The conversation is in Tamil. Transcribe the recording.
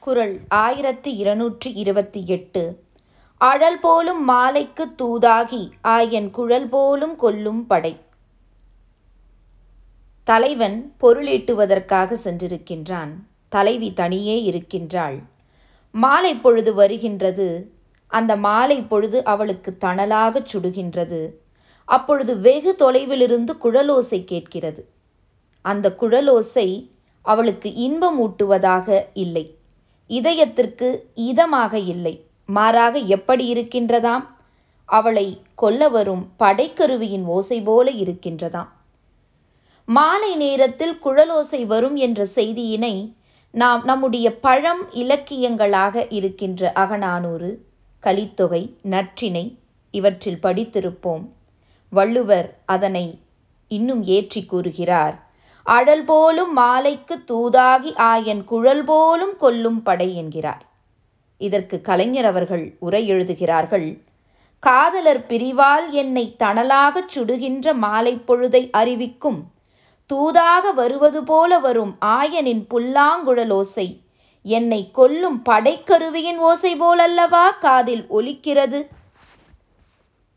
குரல் ஆயிரத்தி இருநூற்றி இருபத்தி எட்டு. அழல் போலும் மாலைக்குத் தூதாகி ஆயன் குழல் போலும் கொல்லும் படை. தலைவன் பொருளீட்டுவதற்காக சென்றிருக்கின்றான். தலைவி தனியே இருக்கின்றாள். மாலை பொழுது வருகின்றது. அந்த மாலை பொழுது அவளுக்கு தணலாகச் சுடுகின்றது. அப்பொழுது வெகு தொலைவிலிருந்து குழலோசை கேட்கிறது. அந்த குழலோசை அவளுக்கு இன்பம் ஊட்டுவதாக இல்லை. இதயத்திற்கு இதமாக இல்லை. மாறாக எப்படி இருக்கின்றதாம்? அவளை கொல்ல வரும் படைக்கருவியின் ஓசை போல இருக்கின்றதாம். மாலை நேரத்தில் குழலோசை வரும் என்ற செய்தியினை நாம் நம்முடைய பழம் இலக்கியங்களாக இருக்கின்ற அகநானூறு கலித்தொகை நற்றினை இவற்றில் படித்திருப்போம். வள்ளுவர் அதனை இன்னும் ஏற்றி கூறுகிறார். அழல் போலும் மாலைக்கு தூதாகி ஆயன் குழல் போலும் கொல்லும் படை என்கிறார். இதற்கு கலைஞர் அவர்கள் உரை எழுதுகிறார்கள் காதலர் பிரிவால் என்னை தணலாகச் சுடுகின்ற மாலை பொழுதை அறிவிக்கும். தூதாக வருவது போல வரும் ஆயனின் புல்லாங்குழல் ஓசை. என்னை கொல்லும் படைக்கருவியின் ஓசை போலல்லவா காதில் ஒலிக்கிறது?